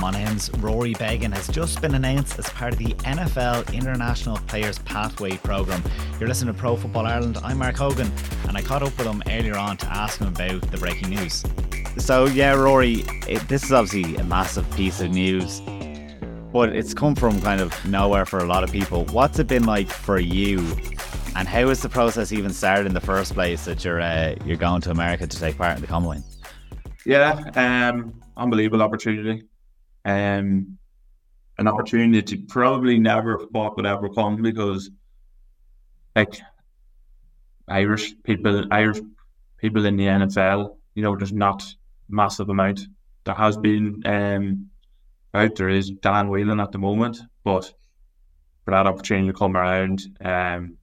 Monaghan's Rory Beggan has just been announced as part of the NFL International Players Pathway Programme. You're listening to Pro Football Ireland. I'm Mark Hogan, and I caught up with him earlier on to ask him about the breaking news. So, yeah, Rory, it, this is obviously a massive piece of news, but it's come from kind of nowhere for a lot of people. What's it been like for you and how has the process even started in the first place that you're uh, you're going to America to take part in the combine? Yeah, um, unbelievable opportunity. Um, an opportunity to probably never thought would ever come because, like, Irish people, Irish people in the NFL, you know, there's not massive amount. There has been um, out there is Dan Whelan at the moment, but for that opportunity to come around, um,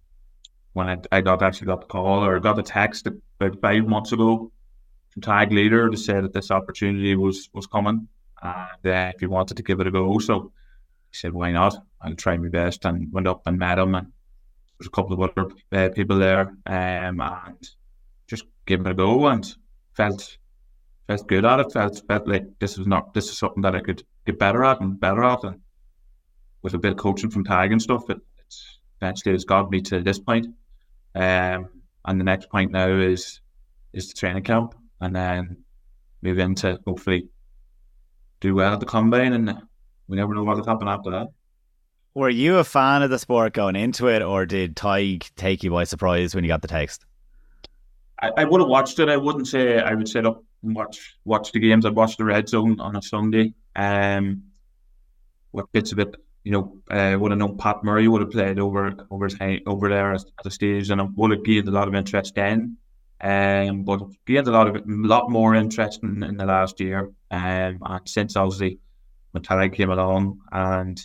when I, I got actually got the call or got the text about five months ago from Tadhg Leader to say that this opportunity was was coming and uh, if he wanted to give it a go. So he said, "Why not? I'll try my best." And went up and met him, and there's a couple of other uh, people there, um, and just gave it a go and felt felt good at it. Felt felt like this was not this is something that I could get better at and better at, and with a bit of coaching from Tadhg and stuff, it, it's eventually has got me to this point. Um, and the next point now is is the training camp, and then move into hopefully do well at the combine, and we never know what'll happen after that. Were you a fan of the sport going into it, or did Tadhg take you by surprise when you got the text? I, I would have watched it. I wouldn't say I would sit up and watch watch the games. I'd watch the red zone on a Sunday. Um, what bits of it you know, uh, would have known Pat Murray would have played over over his, over there at, at the stage, and I would have gained a lot of interest then. Um, but gained a lot of a lot more interest in, in the last year. Um, and since obviously Tadhg came along and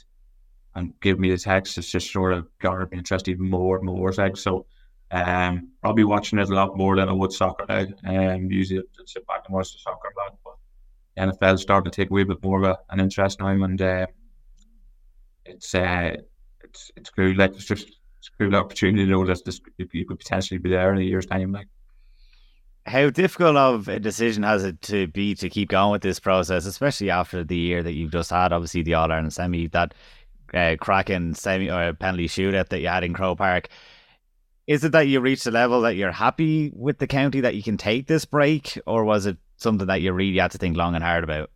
and gave me the text, it's just sort of garnered my interest even more and more. Like so, um, I'll be watching it a lot more than I would soccer now. Um, usually I'd sit back and watch the soccer a lot, but NFL starting to take a bit more of a, an interest now, and uh, it's uh, it's it's cool. Like it's just it's a cool opportunity to know that this you could potentially be there in a year's time. Like, how difficult of a decision has it to be to keep going with this process, especially after the year that you've just had? Obviously, the All Ireland semi, that uh, cracking semi or penalty shootout that you had in Croke Park. Is it that you reached a level that you're happy with the county that you can take this break, or was it something that you really had to think long and hard about?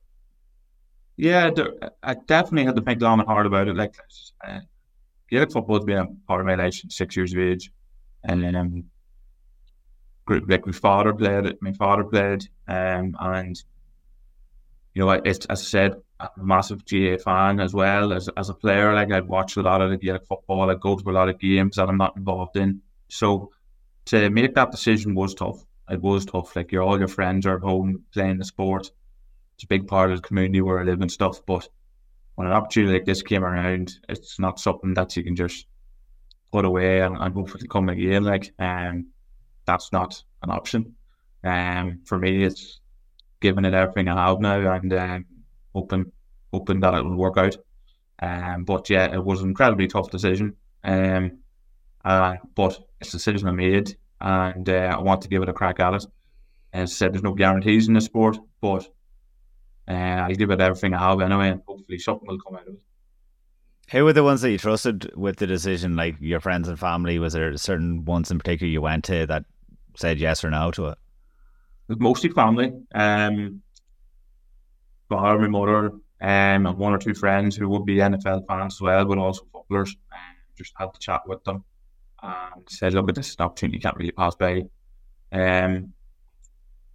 Yeah, I definitely had to think long and hard about it. Like, uh, Gaelic football has been a part of my life since six years of age, and then um, like my father played it. My father played, um, and you know, it's as I said, I'm a massive GAA fan as well as as a player. Like I'd watch a lot of the Gaelic football. I'd go to a lot of games that I'm not involved in. So to make that decision was tough. It was tough. Like your all your friends are at home playing the sport it's a big part of the community where I live and stuff. But when an opportunity like this came around, it's not something that you can just put away and, and hopefully come again. Like, um, that's not an option. Um, for me, it's giving it everything I have now and um, hoping hoping that it will work out. Um, but yeah, it was an incredibly tough decision. Um, uh, but it's a decision I made, and uh, I want to give it a crack at it. As I said, there's no guarantees in the sport, but uh, I'll give it everything I have anyway, and hopefully something will come out of it. Who were the ones that you trusted with the decision? Like your friends and family? Was there certain ones in particular you went to that said yes or no to it? mostly family. Um, father, my mother, um, and one or two friends who would be NFL fans as well, but also footballers. Um, just had to chat with them and said, "Look, this is an opportunity you can't really pass by." Um,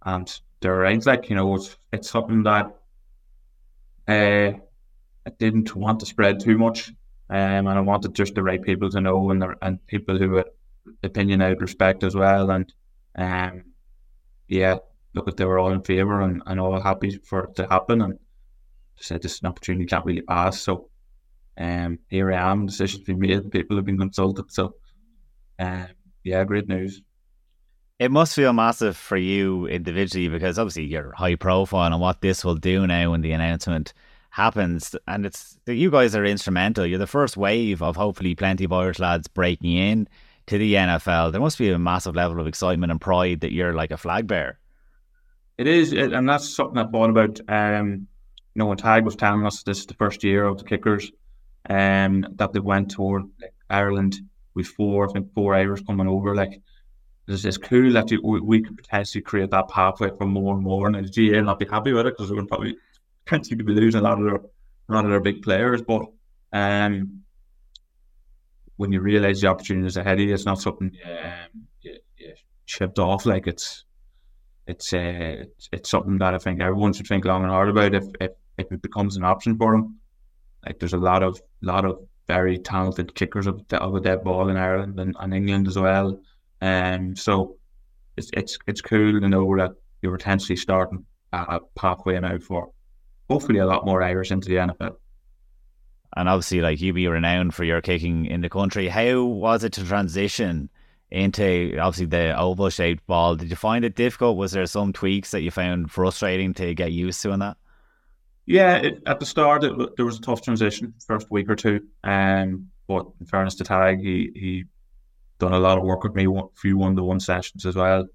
and they're right, like you know, it's, it's something that uh, I didn't want to spread too much, um, and I wanted just the right people to know and the, and people who had opinion out respect as well. And um, yeah, look, they were all in favour and, and all happy for it to happen, and said this is an opportunity can't really pass. So um, here I am, decisions been made, people have been consulted. So um, yeah, great news. It must feel massive for you individually because obviously you're high profile and what this will do now when the announcement happens. And it's you guys are instrumental. You're the first wave of hopefully plenty of Irish lads breaking in to the NFL. There must be a massive level of excitement and pride that you're like a flag bearer. It is, and that's something I thought about um, know, when Tadhg was telling us this is the first year of the kickers, um, that they went toward Ireland with four, I think four Irish coming over. Like, it's, it's cool that you, we, we could potentially create that pathway for more and more. And the GAA will not be happy with it because we're probably potentially be losing a lot of their, a lot of their big players. But um, when you realise the opportunities ahead of you, it's not something um, you, you shipped off. Like it's it's uh, it's, it's something that I think everyone should think long and hard about if, if, if it becomes an option for them. Like there's a lot of lot of very talented kickers of, of a dead ball in Ireland and, and England as well. Um, so it's it's it's cool to know that you're potentially starting a pathway now for hopefully a lot more Irish into the NFL. And obviously, like you be renowned for your kicking in the country. How was it to transition into obviously the oval shaped ball? Did you find it difficult? Was there some tweaks that you found frustrating to get used to in that? Yeah, it, at the start it, there was a tough transition first week or two. Um, but in fairness to Tadhg, he he done a lot of work with me, a few one to one sessions as well,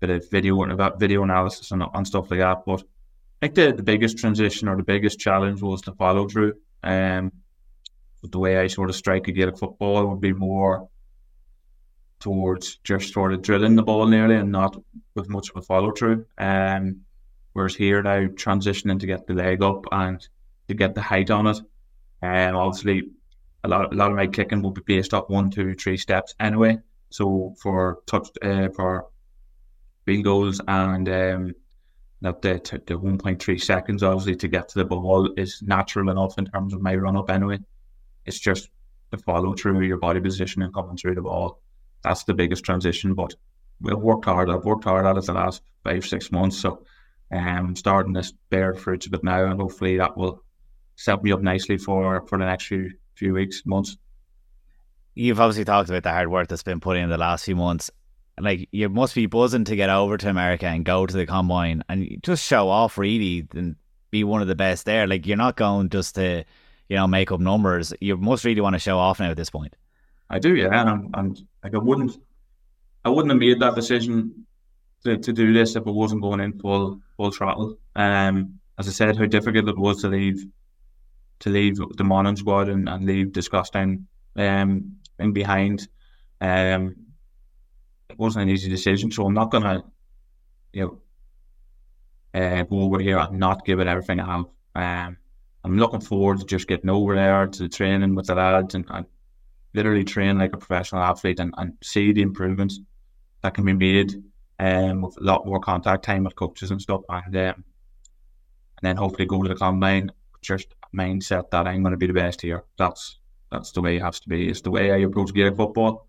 bit of video and about video analysis and, and stuff like that. But I think the, the biggest transition or the biggest challenge was the follow through. Um, but the way I sort of strike a Gaelic football would be more towards just sort of drilling the ball nearly and not with much of a follow through. Um, whereas here now transitioning to get the leg up and to get the height on it. And obviously, a lot, a lot of my kicking will be based off one, two, three steps anyway. So for touch, uh, for field goals and um, that the, the 1.3 seconds obviously to get to the ball is natural enough in terms of my run up anyway. It's just the follow through your body position and coming through the ball. That's the biggest transition. But we've worked hard. I've worked hard at it the last five, six months. So I'm um, starting to bear fruits of it now, and hopefully that will set me up nicely for for the next few few weeks, months. You've obviously talked about the hard work that's been put in the last few months. Like you must be buzzing to get over to America and go to the combine and just show off really and be one of the best there. Like you're not going just to, you know, make up numbers. You must really want to show off now at this point. I do, yeah, and, and like I wouldn't, I wouldn't have made that decision to, to do this if it wasn't going in full full throttle. Um, as I said, how difficult it was to leave to leave the Monaghan squad and, and leave Scotstown um, in behind. Um, wasn't an easy decision, so I'm not gonna, you know, uh, go over here and not give it everything I have. Um, I'm looking forward to just getting over there to the training with the lads and, and literally train like a professional athlete and, and see the improvements that can be made um, with a lot more contact time with coaches and stuff. And, um, and then hopefully go to the combine just mindset that I'm going to be the best here. That's that's the way it has to be. It's the way I approach Gaelic football,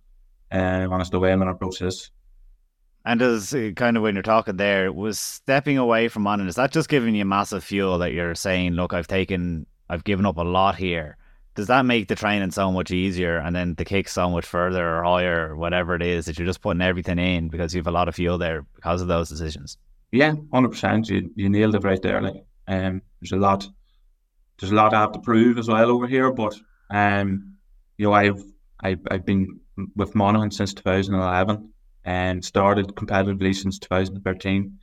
and it's the way I'm going to approach this. And as uh, kind of when you're talking there, was stepping away from Monaghan, is that just giving you massive fuel that you're saying, look, I've taken, I've given up a lot here. Does that make the training so much easier and then the kick so much further or higher or whatever it is that you're just putting everything in because you have a lot of fuel there because of those decisions? Yeah, hundred percent. You you nailed it right there. Like, um, there's a lot there's a lot I have to prove as well over here. But um, you know, I've I've, I've been with Monaghan since 2011 and started competitively since 2013.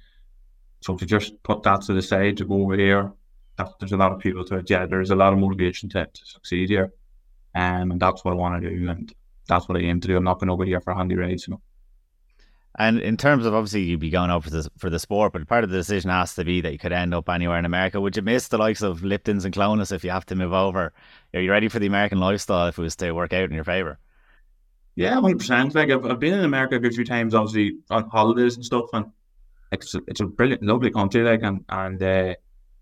So to just put that to the side to go over here, that, there's a lot of people to it. Yeah, there's a lot of motivation to, to succeed here, um, and that's what I want to do, and that's what I aim to do. I'm not going over here for handy rides, you know. And in terms of obviously you'd be going over for the, for the sport, but part of the decision has to be that you could end up anywhere in America. Would you miss the likes of Lipton's and Clones if you have to move over? Are you ready for the American lifestyle if it was to work out in your favour? Yeah, hundred percent. Like I've, I've been in America a good few times, obviously on holidays and stuff, and it's a, it's a brilliant, lovely country. Like and and uh,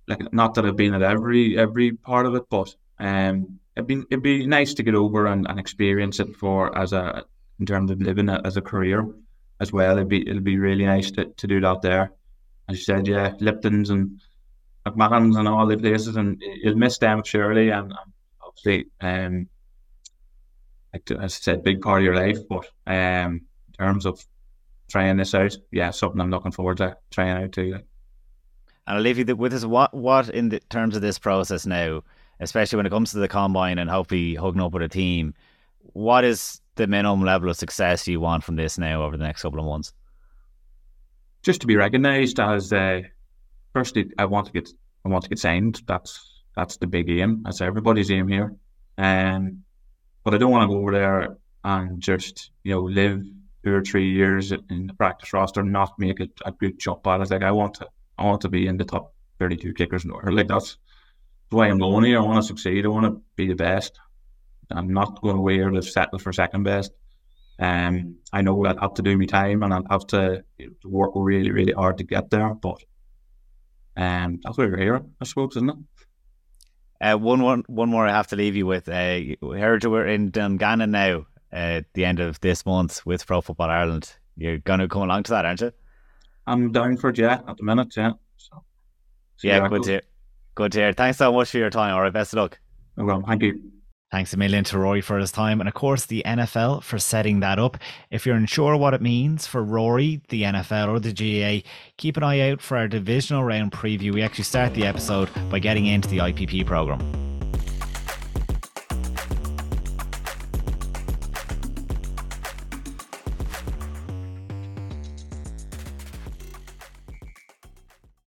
like not that I've been at every every part of it, but um, it'd be it'd be nice to get over and, and experience it for as a in terms of living as a career as well. It'd be it'd be really nice to, to do that there. As you said, yeah, Lipton's and McMahon's and all the places, and you'll miss them surely. And, and obviously, um, like as I said, big part of your life. But um, in terms of trying this out, yeah, something I'm looking forward to trying out too. And I'll leave you with this. What what in the terms of this process now, especially when it comes to the combine and hopefully hooking up with a team, what is the minimum level of success you want from this now over the next couple of months? Just to be recognised as, uh, firstly, I want to get I want to get signed. That's that's the big aim. That's everybody's aim here. And um, but I don't want to go over there and just you know live two or three years in the practice roster, not make it a good jump at it. Like I want to, I want to be in the top thirty-two kickers in the world. Like that's the way I'm going here. I want to succeed. I want to be the best. I'm not going away here to settle for second best. Um, I know I'd have to do my time and I'd have to, work really, really hard to get there. But um, that's why we're here, I suppose, isn't it? Uh, one, one, one more I have to leave you with. Uh, heard we're in Dungannon now at the end of this month with Pro Football Ireland. You're going to come along to that, aren't you? I'm down for it, yeah, at the minute, yeah. So, yeah, good to hear. Good to hear. Thanks so much for your time. All right, best of luck. No problem. Thank you. Thanks a million to Rory for his time, and of course the NFL for setting that up. If you're unsure what it means for Rory, the NFL, or the GAA, keep an eye out for our divisional round preview. We actually start the episode by getting into the IPP program.